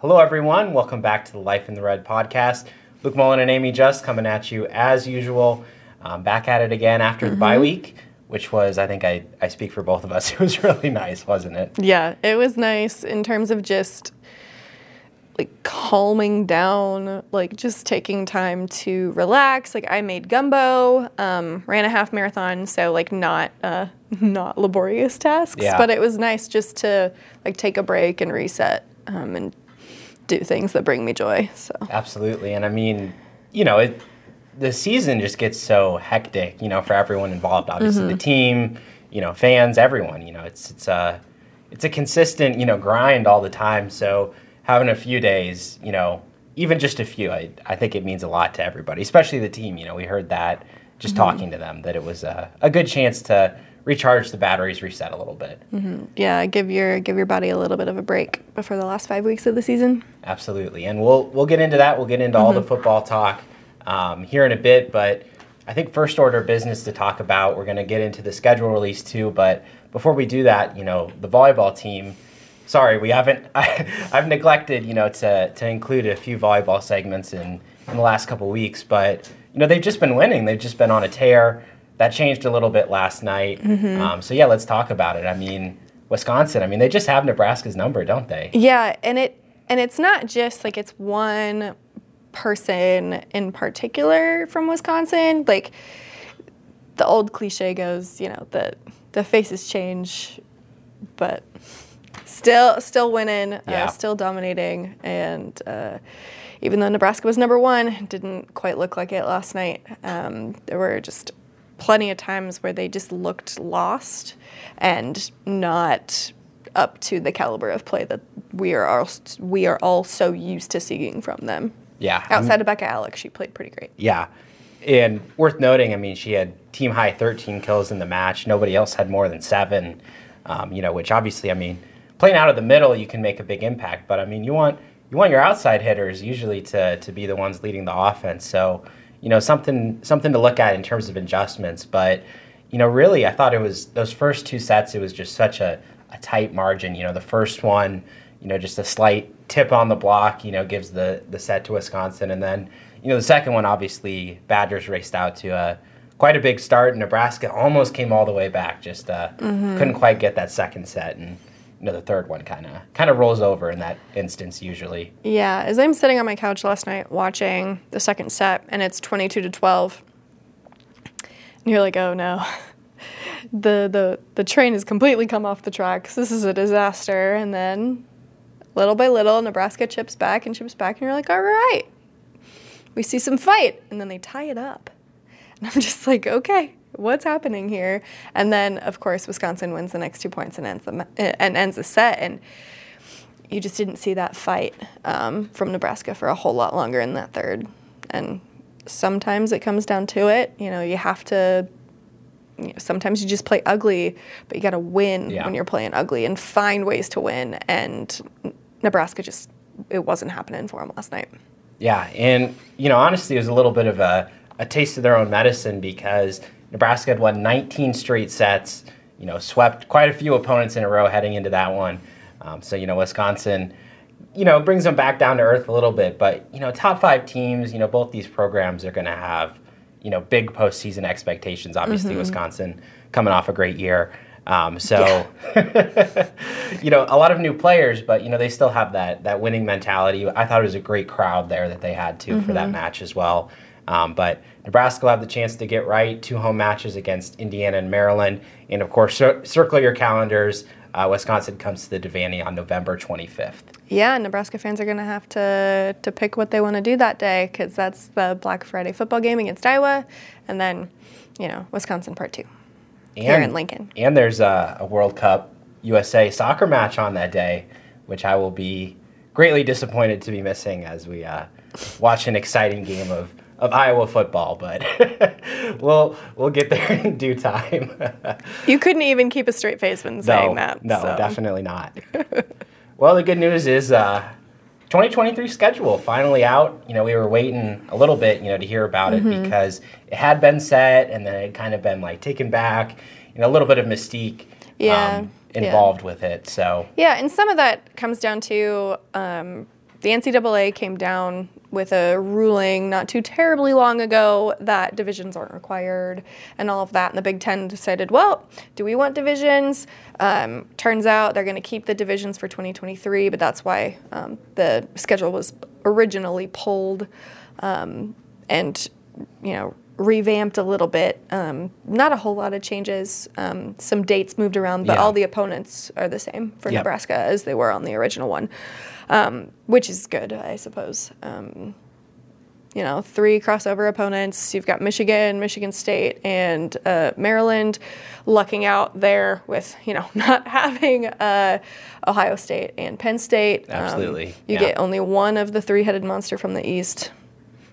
Hello, everyone. Welcome back to the Life in the Red podcast. Luke Mullin and Amie Just coming at you as usual. Um, back at it again after mm-hmm. the bye week, which was, I think I, I speak for both of us. It was really nice, wasn't it? Yeah, it was nice in terms of just like calming down, like just taking time to relax. Like I made gumbo, um, ran a half marathon, so like not uh, not laborious tasks, yeah. but it was nice just to like take a break and reset um, and do things that bring me joy. So absolutely, and I mean, you know, it the season just gets so hectic, you know, for everyone involved. Obviously, mm-hmm. the team, you know, fans, everyone. You know, it's it's a it's a consistent, you know, grind all the time. So having a few days, you know, even just a few, I, I think it means a lot to everybody, especially the team. You know, we heard that just mm-hmm. talking to them that it was a, a good chance to recharge the batteries, reset a little bit. Mm-hmm. Yeah, give your give your body a little bit of a break before the last five weeks of the season. Absolutely, and we'll we'll get into that. We'll get into mm-hmm. all the mm-hmm. football talk um, here in a bit, but I think first order business to talk about. We're going to get into the schedule release too, but before we do that, you know, the volleyball team sorry, we haven't. I, have neglected, you know, to to include a few volleyball segments in in the last couple weeks, but you know they've just been winning. They've just been on a tear. That changed a little bit last night. Mm-hmm. Um, so yeah, let's talk about it. I mean, Wisconsin. I mean, they just have Nebraska's number, don't they? Yeah, and it and it's not just like it's one person in particular from Wisconsin. Like the old cliche goes, you know, the the faces change, but still still winning, uh, yeah. uh, still dominating, and uh, even though Nebraska was number one, didn't quite look like it last night. Um, there were just plenty of times where they just looked lost and not up to the caliber of play that we are all, we are all so used to seeing from them. Yeah. Outside I'm, of Bekka Allick, she played pretty great. Yeah. And worth noting, I mean, she had team high 13 kills in the match. Nobody else had more than seven, um, you know, which obviously, I mean, playing out of the middle, you can make a big impact. But I mean, you want you want your outside hitters usually to to be the ones leading the offense. So you know something something to look at in terms of adjustments. But you know, really, I thought it was those first two sets. It was just such a, a tight margin. You know, the first one, you know, just a slight tip on the block. You know, gives the the set to Wisconsin, and then you know the second one, obviously, Badgers raced out to a quite a big start. Nebraska almost came all the way back, just uh, mm-hmm. couldn't quite get that second set, and know the third one kind of kind of rolls over in that instance usually. Yeah, as I'm sitting on my couch last night watching the second set and it's 22 to 12 and you're like, "Oh no." the the the train has completely come off the tracks. This is a disaster and then little by little Nebraska chips back and chips back and you're like, "All right. We see some fight." And then they tie it up. And I'm just like, "Okay, what's happening here? And then, of course, Wisconsin wins the next two points and ends the and ends the set. And you just didn't see that fight um, from Nebraska for a whole lot longer in that third. And sometimes it comes down to it. You know, you have to. You know, sometimes you just play ugly, but you got to win yeah. when you're playing ugly and find ways to win. And Nebraska just it wasn't happening for them last night. Yeah, and you know, honestly, it was a little bit of a, a taste of their own medicine because Nebraska had won 19 straight sets, you know, swept quite a few opponents in a row heading into that one. Um, so, you know, Wisconsin, you know, brings them back down to earth a little bit. But, you know, top five teams, you know, both these programs are going to have, you know, big postseason expectations. Obviously, mm-hmm. Wisconsin coming off a great year. Um, so, yeah. you know, a lot of new players, but you know they still have that that winning mentality. I thought it was a great crowd there that they had too mm-hmm. for that mm-hmm. match as well. Um, but Nebraska will have the chance to get right. Two home matches against Indiana and Maryland. And of course, cir- circle your calendars. Uh, Wisconsin comes to the Devaney on November 25th. Yeah, Nebraska fans are going to have to to pick what they want to do that day because that's the Black Friday football game against Iowa, and then, you know, Wisconsin Part Two and, here in Lincoln. And there's a, a World Cup USA soccer match on that day, which I will be greatly disappointed to be missing as we uh, watch an exciting game of, of Iowa football. But we'll we'll get there in due time. You couldn't even keep a straight face when saying no, that. no, so. definitely not. well, the good news is. Uh, 2023 schedule finally out. You know, we were waiting a little bit, you know, to hear about it Mm-hmm. because it had been set and then it had kind of been like taken back. You know, a little bit of mystique Yeah, um, yeah. involved with it. So Yeah, and some of that comes down to um, the NCAA came down with a ruling not too terribly long ago that divisions aren't required and all of that. And the Big Ten decided, well, do we want divisions? Um, turns out they're going to keep the divisions for 2023, but that's why um, the schedule was originally pulled um, and, you know, revamped a little bit. Um, not a whole lot of changes. Um, some dates moved around, but Yeah. all the opponents are the same for Yep. Nebraska as they were on the original one, um, which is good, I suppose. Um, you know, three crossover opponents. You've got Michigan, Michigan State, and uh, Maryland lucking out there with, you know, not having uh, Ohio State and Penn State. Um, Absolutely, you yeah. get only one of the three headed monster from the East.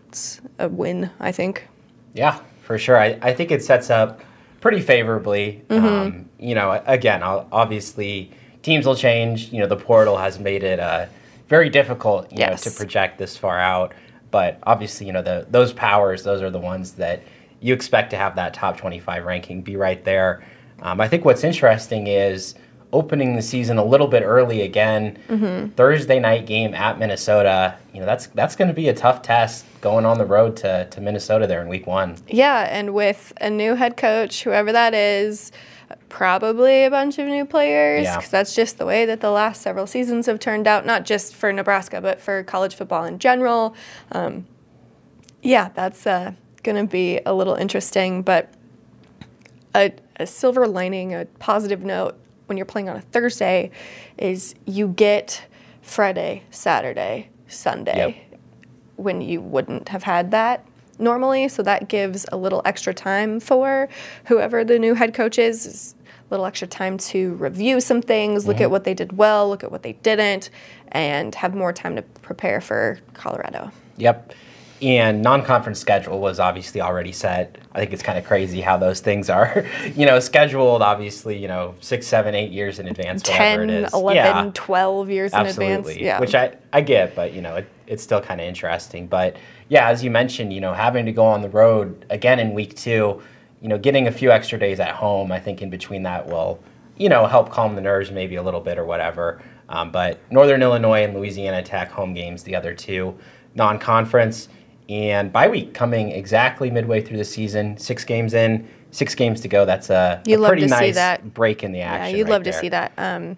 It's a win, I think. Yeah, for sure. I, I think it sets up pretty favorably. Mm-hmm. Um, you know, again, obviously teams will change. You know, the portal has made it uh, very difficult, you know, to project this far out. But obviously, you know, the those powers, those are the ones that you expect to have that top 25 ranking be right there. Um, I think what's interesting is opening the season a little bit early again. Mm-hmm. Thursday night game at Minnesota. You know, that's that's going to be a tough test going on the road to, to Minnesota there in week one. Yeah, and with a new head coach, whoever that is, probably a bunch of new players, Yeah. because that's just the way that the last several seasons have turned out, not just for Nebraska, but for college football in general. Um, yeah, that's uh, going to be a little interesting, but a, a silver lining, a positive note when you're playing on a Thursday is you get Friday, Saturday, Sunday when you wouldn't have had that normally. So that gives a little extra time for whoever the new head coach is, little extra time to review some things, look at mm-hmm. what they did well, look at what they didn't, and have more time to prepare for Colorado. Yep. And non-conference schedule was obviously already set. I think it's kind of crazy how those things are, you know, scheduled. Obviously, you know, six, seven, eight years in advance, whatever 10, it is. 11, yeah, 12 years in advance. absolutely. Yeah. Which I I get, but you know, it, it's still kind of interesting. But yeah, as you mentioned, you know, having to go on the road again in week two, you know, getting a few extra days at home, I think in between that will, you know, help calm the nerves maybe a little bit or whatever. Um, but Northern Illinois and Louisiana Tech home games, the other two, non-conference, and bye week coming exactly midway through the season, six games in, six games to go. That's a, You a love pretty to see nice that. break in the action. Yeah, you'd right love to see that. Um,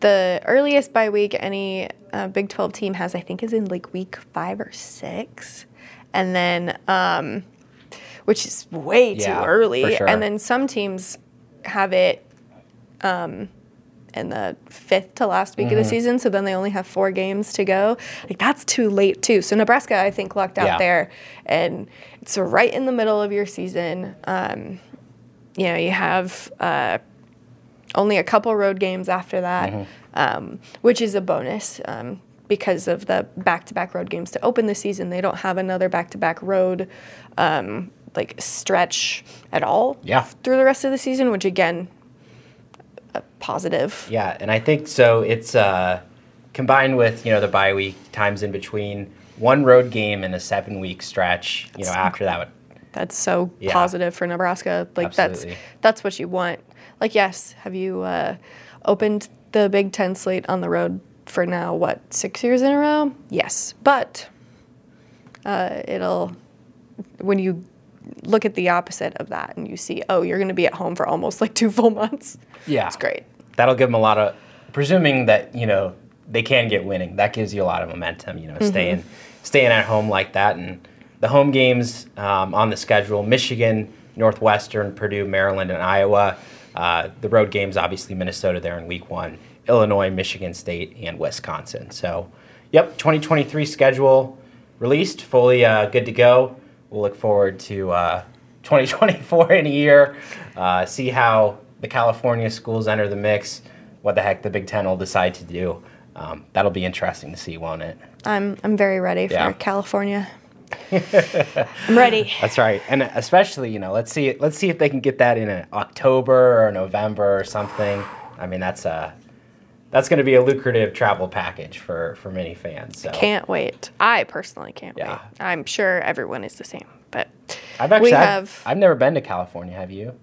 the earliest bye week any uh, Big 12 team has, I think, is in like week five or six. And then, um, which is way Yeah, too early. sure. And then some teams have it um, in the fifth to last week Mm-hmm. of the season. So then they only have four games to go. Like, that's too late, too. So Nebraska, I think, lucked out Yeah. there. And it's right in the middle of your season. Um, you know, you have. Uh, only a couple road games after that, um, which is a bonus um, because of the back-to-back road games to open the season. They don't have another back-to-back road um, like stretch at all Yeah. through the rest of the season, which again, a positive. Yeah, and I think so. It's uh, combined with you know the bye week times in between one road game and a seven week stretch. You know after that. That's so Yeah. positive for Nebraska. Like Absolutely. that's that's what you want. Like yes, have you uh, opened the Big Ten slate on the road for now? What six years in a row? Yes, but uh, it'll when you look at the opposite of that and you see, oh, you're going to be at home for almost like two full months. Yeah, It's great. That'll give them a lot of, presuming that you know they can get winning. That gives you a lot of momentum. You know, Mm-hmm. staying staying at home like that, and the home games um, on the schedule: Michigan, Northwestern, Purdue, Maryland, and Iowa. Uh, the road games, obviously, Minnesota there in Week One, Illinois, Michigan State, and Wisconsin. So, yep, 2023 schedule released, fully uh, good to go. We'll look forward to uh, 2024 in a year, uh, see how the California schools enter the mix, what the heck the Big Ten will decide to do um, that'll be interesting to see, won't it? I'm I'm very ready for Yeah. California. I'm ready. That's right, and especially you know, let's see let's see if they can get that in October or November or something. I mean, that's a that's going to be a lucrative travel package for for many fans. So Can't wait. I personally can't Yeah. wait. I'm sure everyone is the same, but I've actually we I've, I've never been to California. Have you?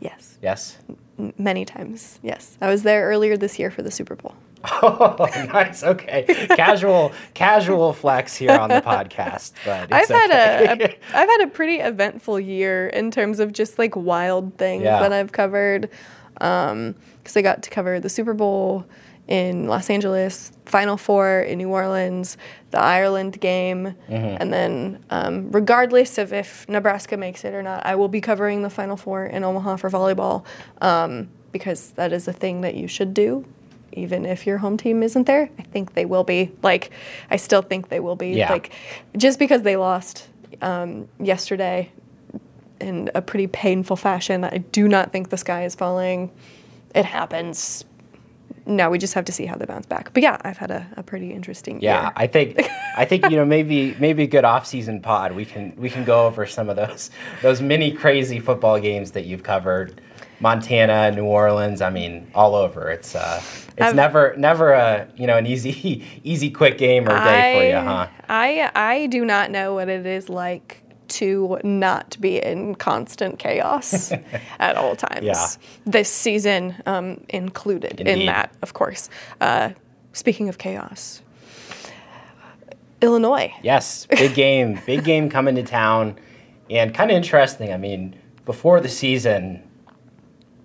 yes, Yes. m- many times. Yes, I was there earlier this year for the Super Bowl. Oh, nice. Okay, casual casual flex here on the podcast, but I've it's had a, okay. a I've had a pretty eventful year in terms of just like wild things Yeah. that I've covered. Because I got to cover the Super Bowl in Los Angeles, Final Four in New Orleans, the Ireland game, Mm-hmm. and then um, regardless of if Nebraska makes it or not, I will be covering the Final Four in Omaha for volleyball um, because that is a thing that you should do. Even if your home team isn't there, I think they will be. Like, I still think they will be. Yeah. Like, just because they lost um, yesterday in a pretty painful fashion, I do not think the sky is falling. It happens. Now we just have to see how they bounce back. But yeah, I've had a, a pretty interesting Yeah, year. I think I think you know maybe maybe a good off-season pod we can we can go over some of those those mini crazy football games that you've covered. Montana, New Orleans, I mean, all over. It's uh it's I've- never never a, you know, an easy easy quick game or day for you, huh? I I do not know what it is like to not be in constant chaos at all times. Yeah. This season um, included in that, of course. Uh, speaking of chaos, Illinois. Yes, big game, big game coming to town, and kind of interesting. I mean, before the season,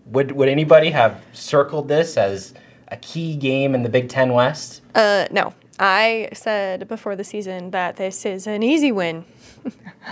would would anybody have circled this as a key game in the Big Ten West? Uh, no, I said before the season that this is an easy win.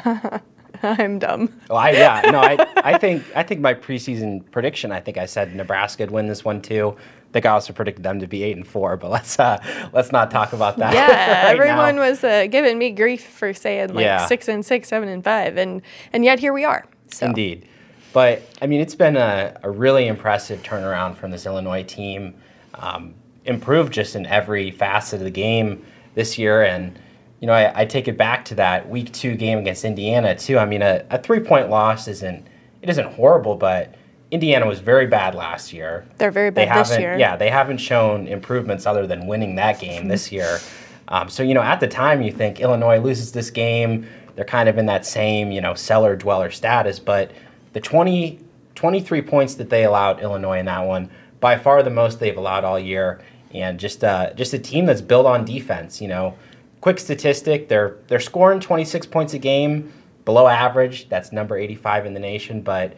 I'm dumb. Oh, I yeah, no, I I think I think my preseason prediction. I think I said Nebraska'd win this one too. I think I also predicted them to be eight and four, but let's uh let's not talk about that. Yeah, right everyone now. was uh, giving me grief for saying like Yeah. six and six, seven and five, and and yet here we are. So Indeed. But I mean, it's been a, a really impressive turnaround from this Illinois team. Um, improved just in every facet of the game this year. And, you know, I, I take it back to that week two game against Indiana, too. I mean, a, a three point loss isn't, it isn't horrible, but Indiana was very bad last year. They're very They bad this haven't, year. yeah, they haven't shown improvements other than winning that game this year. Um, so, you know, at the time you think Illinois loses this game, they're kind of in that same, you know, cellar dweller status. But the 20, 23 points that they allowed Illinois in that one, by far the most they've allowed all year. And just, uh, just a team that's built on defense, you know. Quick statistic, they're, they're scoring 26 points a game, below average. That's number 85 in the nation. But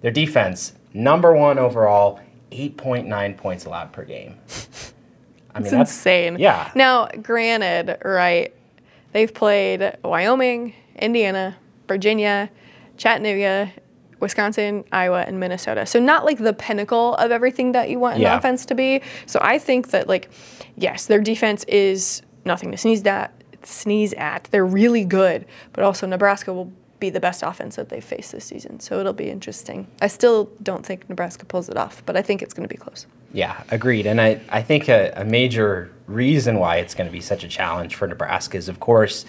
their defense, number one overall, 8.9 points allowed per game. I mean, It's insane. Yeah. Now, granted, right, they've played Wyoming, Indiana, Virginia, Chattanooga, Wisconsin, Iowa, and Minnesota. So not like the pinnacle of everything that you want an Yeah. offense to be. So I think that like, yes, their defense is nothing to sneeze at. Sneeze at. They're really good, but also Nebraska will be the best offense that they've faced this season. So it'll be interesting. I still don't think Nebraska pulls it off, but I think it's going to be close. Yeah, agreed. And I, I think a, a major reason why it's going to be such a challenge for Nebraska is, of course,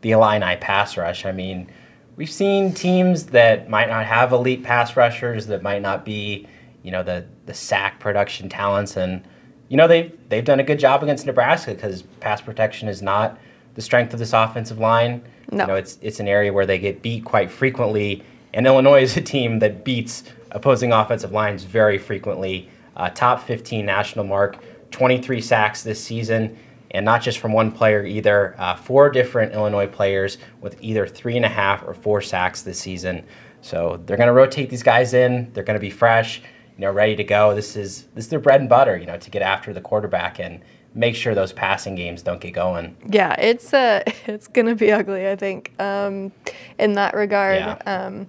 the Illini pass rush. I mean, we've seen teams that might not have elite pass rushers, that might not be, you know, the, the sack production talents. And, you know, they've, they've done a good job against Nebraska because pass protection is not the strength of this offensive line. No. You know, it's, it's an area where they get beat quite frequently. And Illinois is a team that beats opposing offensive lines very frequently. Uh, top 15 national mark, 23 sacks this season, and not just from one player either. Uh, four different Illinois players with either three and a half or four sacks this season. So they're going to rotate these guys in. They're going to be fresh, you know, ready to go. This is this is their bread and butter, you know, to get after the quarterback and make sure those passing games don't get going. Yeah, it's uh, it's gonna be ugly. I think um, in that regard. Yeah. Um,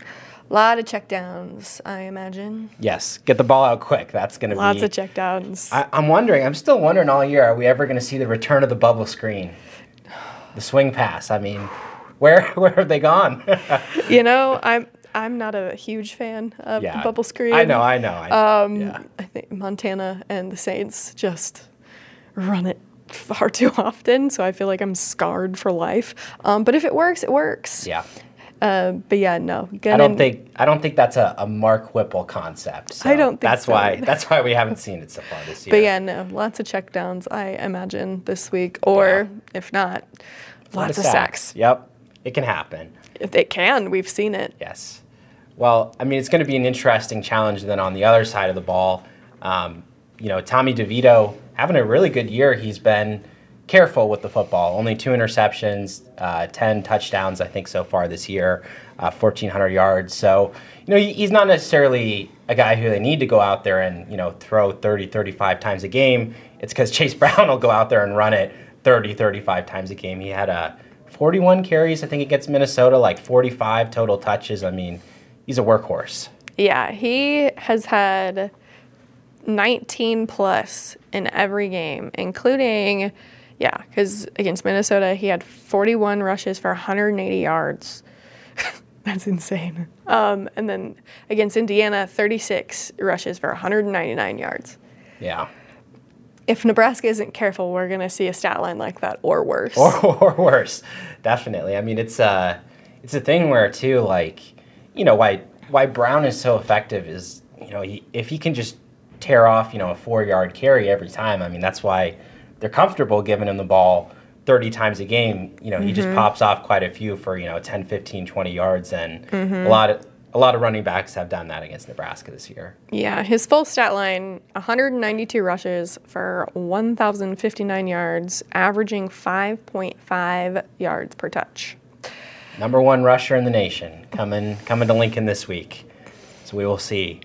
a lot of checkdowns, I imagine. Yes, get the ball out quick. That's going to be Lots of checkdowns. I, I'm wondering. I'm still wondering all year. Are we ever going to see the return of the bubble screen, the swing pass? I mean, where where have they gone? you know, I'm I'm not a huge fan of the bubble screen. I know. I know. I know. Um, yeah. I think Montana and the Saints just run it far too often, so I feel like I'm scarred for life. Um, but if it works, it works. Yeah. Uh, but yeah, no. I don't think I don't think that's a, a Mark Whipple concept. So I don't think that's so. why that's why we haven't seen it so far this year. But yeah, no. Lots of checkdowns, I imagine, this week. Or if not, lots of sacks. Yep, it can happen. If it can, we've seen it. Yes. Well, I mean, it's going to be an interesting challenge then on the other side of the ball. Um, you know, Tommy DeVito having a really good year. He's been careful with the football. Only two interceptions, uh, 10 touchdowns, I think, so far this year, uh, 1,400 yards. So, you know, he's not necessarily a guy who they need to go out there and, you know, throw 30, 35 times a game. It's because Chase Brown will go out there and run it 30, 35 times a game. He had a 41 carries, I think, against Minnesota, like 45 total touches. I mean, he's a workhorse. Yeah, he has had 19 plus in every game, including, yeah, because against Minnesota, he had 41 rushes for 180 yards. That's insane. Um, and then against Indiana, 36 rushes for 199 yards. Yeah. If Nebraska isn't careful, we're going to see a stat line like that or worse. or, or worse definitely i mean it's uh it's a thing where too like you know why why brown is so effective is you know he, if he can just tear off you know a four yard carry every time i mean that's why they're comfortable giving him the ball 30 times a game. You know he just mm-hmm. pops off quite a few for you know 10 15 20 yards and mm-hmm. a lot of a lot of running backs have done that against nebraska this year. Yeah, his full stat line 192 rushes for 1,059 yards, averaging 5.5 yards per touch. Number one rusher in the nation coming coming to Lincoln this week. So we will see.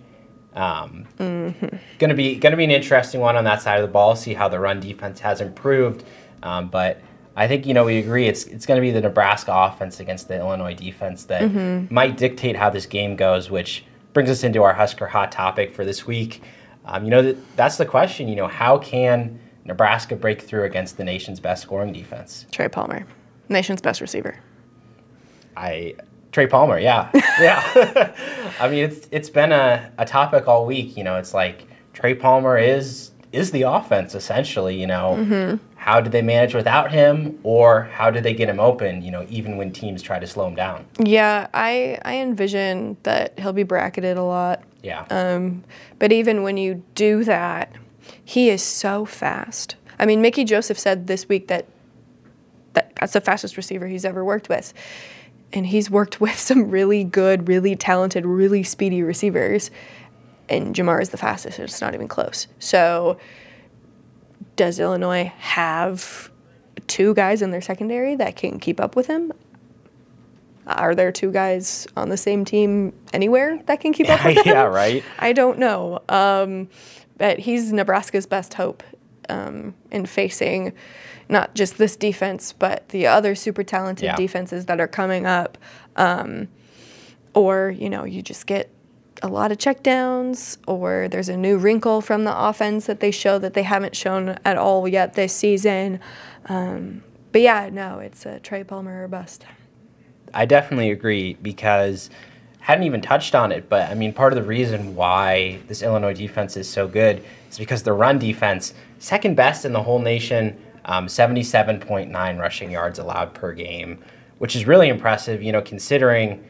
Um, Going to be going to be an interesting one on that side of the ball. See how the run defense has improved. Um, but I think you know we agree it's it's going to be the Nebraska offense against the Illinois defense that might dictate how this game goes. Which brings us into our Husker hot topic for this week. Um, you know that, that's the question. You know how can Nebraska break through against the nation's best scoring defense? Trey Palmer, nation's best receiver. I Trey Palmer, yeah, yeah. I mean, it's it's been a, a topic all week. You know, it's like Trey Palmer is is the offense essentially. You know, how did they manage without him, or how did they get him open? You know, even when teams try to slow him down. Yeah, I, I envision that he'll be bracketed a lot. Yeah, Um, but even when you do that, he is so fast. I mean, Mickey Joseph said this week that, that that's the fastest receiver he's ever worked with. And he's worked with some really good, really talented, really speedy receivers. And Jamar is the fastest. It's not even close. So, does Illinois have two guys in their secondary that can keep up with him? Are there two guys on the same team anywhere that can keep up with him? yeah, right. I don't know. Um, but he's Nebraska's best hope um, in facing not just this defense, but the other super talented Yeah. defenses that are coming up. Um, or, you know, you just get a lot of checkdowns, or there's a new wrinkle from the offense that they show that they haven't shown at all yet this season. Um, but yeah, no, it's a Trey Palmer or bust. I definitely agree because hadn't even touched on it, but I mean part of the reason why this Illinois defense is so good is because the run defense second best in the whole nation, um, 77.9 rushing yards allowed per game, which is really impressive. You know, considering,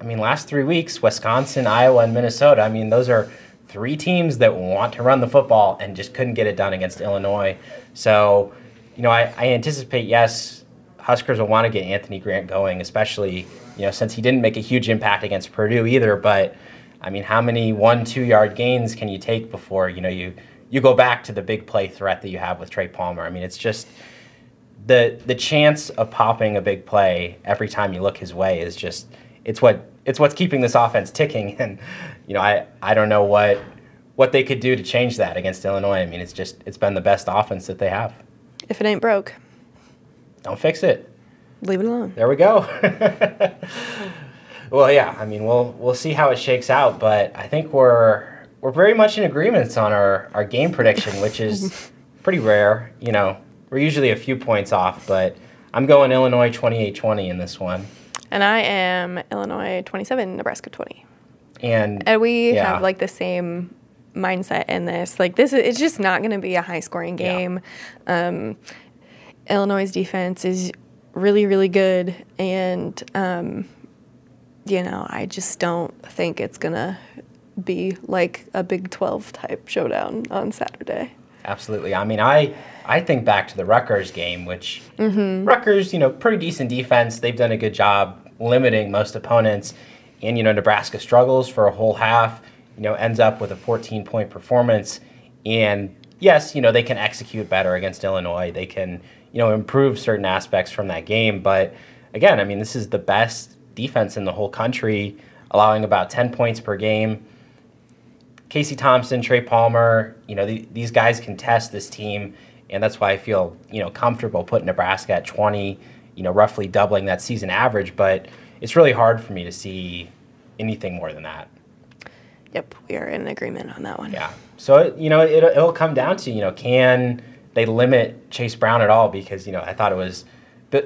I mean, last three weeks, Wisconsin, Iowa, and Minnesota. I mean, those are three teams that want to run the football and just couldn't get it done against Illinois. So, you know, I, I anticipate yes, Huskers will want to get Anthony Grant going, especially you know since he didn't make a huge impact against Purdue either. But I mean, how many one two yard gains can you take before you know you you go back to the big play threat that you have with Trey Palmer? I mean, it's just the the chance of popping a big play every time you look his way is just it's what it's what's keeping this offense ticking. And you know, I I don't know what what they could do to change that against Illinois. I mean, it's just it's been the best offense that they have. If it ain't broke, Don't fix it. leave it alone. There we go. well, yeah. I mean, we'll we'll see how it shakes out, but I think we're we're very much in agreement on our our game prediction, which is pretty rare. You know, we're usually a few points off, but I'm going Illinois 28-20 in this one, And I am Illinois 27, Nebraska 20. and And we Yeah. have like the same mindset in this. Like this is it's just not going to be a high scoring game. Um, Illinois' defense is really really good, and um, you know I just don't think it's gonna be like a Big Twelve type showdown on Saturday. Absolutely. I mean, I I think back to the Rutgers game, which mm-hmm. Rutgers, you know, pretty decent defense. They've done a good job limiting most opponents, and you know, Nebraska struggles for a whole half. You know, ends up with a 14 point performance, and yes, you know, they can execute better against Illinois. They can you know improve certain aspects from that game, but again, I mean, this is the best defense in the whole country, allowing about 10 points per game. Casey Thompson, Trey Palmer, you know, the, these guys can test this team, and that's why I feel, you know, comfortable putting Nebraska at 20, you know, roughly doubling that season average, but it's really hard for me to see anything more than that. Yep, we are in agreement on that one. Yeah. So, you know, it, it'll come down to, you know, can they limit Chase Brown at all? Because, you know, I thought it was,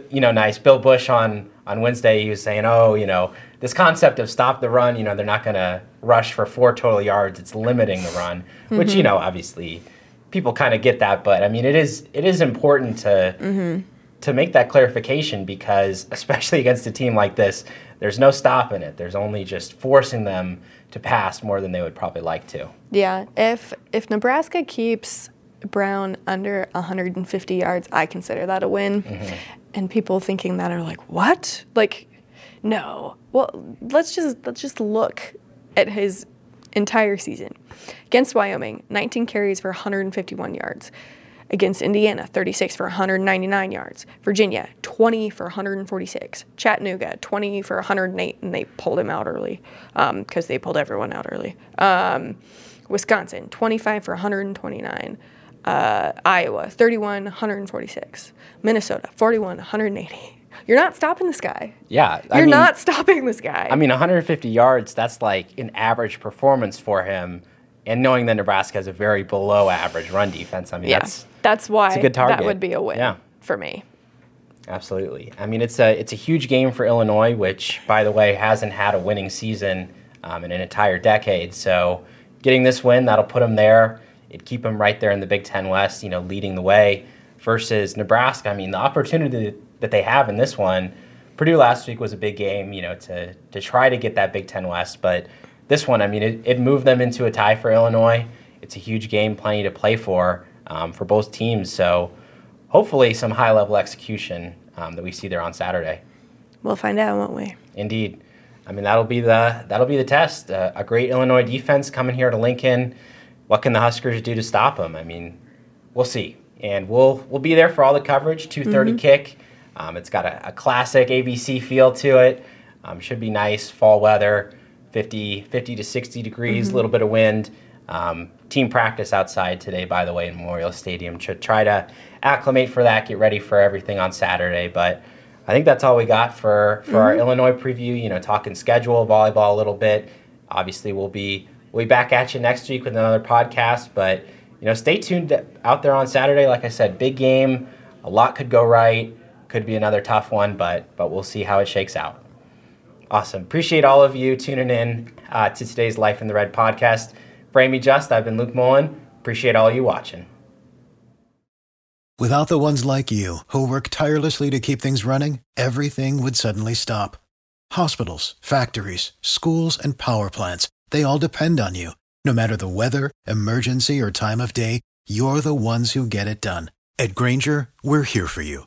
you know, nice. Bill Busch on, on Wednesday, he was saying, oh, you know, this concept of stop the run, you know, they're not going to rush for four total yards. It's limiting the run, mm-hmm. which, you know, obviously people kind of get that. But, I mean, it is it is important to mm-hmm. to make that clarification because, especially against a team like this, there's no stopping it. There's only just forcing them to pass more than they would probably like to. Yeah, if if Nebraska keeps Brown under 150 yards, I consider that a win. Mm-hmm. And people thinking that are like, "What?" Like, no. Well, let's just let's just look at his entire season. Against Wyoming, 19 carries for 151 yards. Against Indiana, 36 for 199 yards. Virginia, 20 for 146. Chattanooga, 20 for 108, and they pulled him out early because um, they pulled everyone out early. Um, Wisconsin, 25 for 129. Uh, Iowa, 31, 146. Minnesota, 41, 180. You're not stopping this guy. Yeah. I You're mean, not stopping this guy. I mean, 150 yards, that's like an average performance for him. And knowing that Nebraska has a very below average run defense, I mean, yeah, that's, that's why a good target. that would be a win yeah. for me. Absolutely. I mean, it's a, it's a huge game for Illinois, which, by the way, hasn't had a winning season um, in an entire decade. So getting this win, that'll put them there. It'd keep them right there in the Big Ten West, you know, leading the way versus Nebraska. I mean, the opportunity that they have in this one, Purdue last week was a big game, you know, to, to try to get that Big Ten West. But this one, I mean, it, it moved them into a tie for Illinois. It's a huge game, plenty to play for um, for both teams. So hopefully some high level execution um, that we see there on Saturday. We'll find out, won't we? Indeed. I mean that'll be the that'll be the test. Uh, a great Illinois defense coming here to Lincoln. What can the Huskers do to stop them? I mean, we'll see, and we'll we'll be there for all the coverage. Two thirty mm mm-hmm. kick. Um, it's got a, a, classic ABC feel to it. Um, should be nice fall weather, 50, 50 to 60 degrees, a mm-hmm. little bit of wind. Um, team practice outside today, by the way, in Memorial Stadium. To try to acclimate for that, get ready for everything on Saturday. But I think that's all we got for for mm-hmm. our Illinois preview. You know, talking schedule, volleyball a little bit. Obviously, we'll be we'll be back at you next week with another podcast. But you know, stay tuned out there on Saturday. Like I said, big game. A lot could go right. Could be another tough one, but but we'll see how it shakes out. Awesome. Appreciate all of you tuning in uh, to today's Life in the Red podcast. For Amie Just, I've been Luke Mullin. Appreciate all you watching. Without the ones like you, who work tirelessly to keep things running, everything would suddenly stop. Hospitals, factories, schools, and power plants, they all depend on you. No matter the weather, emergency, or time of day, you're the ones who get it done. At Grainger, we're here for you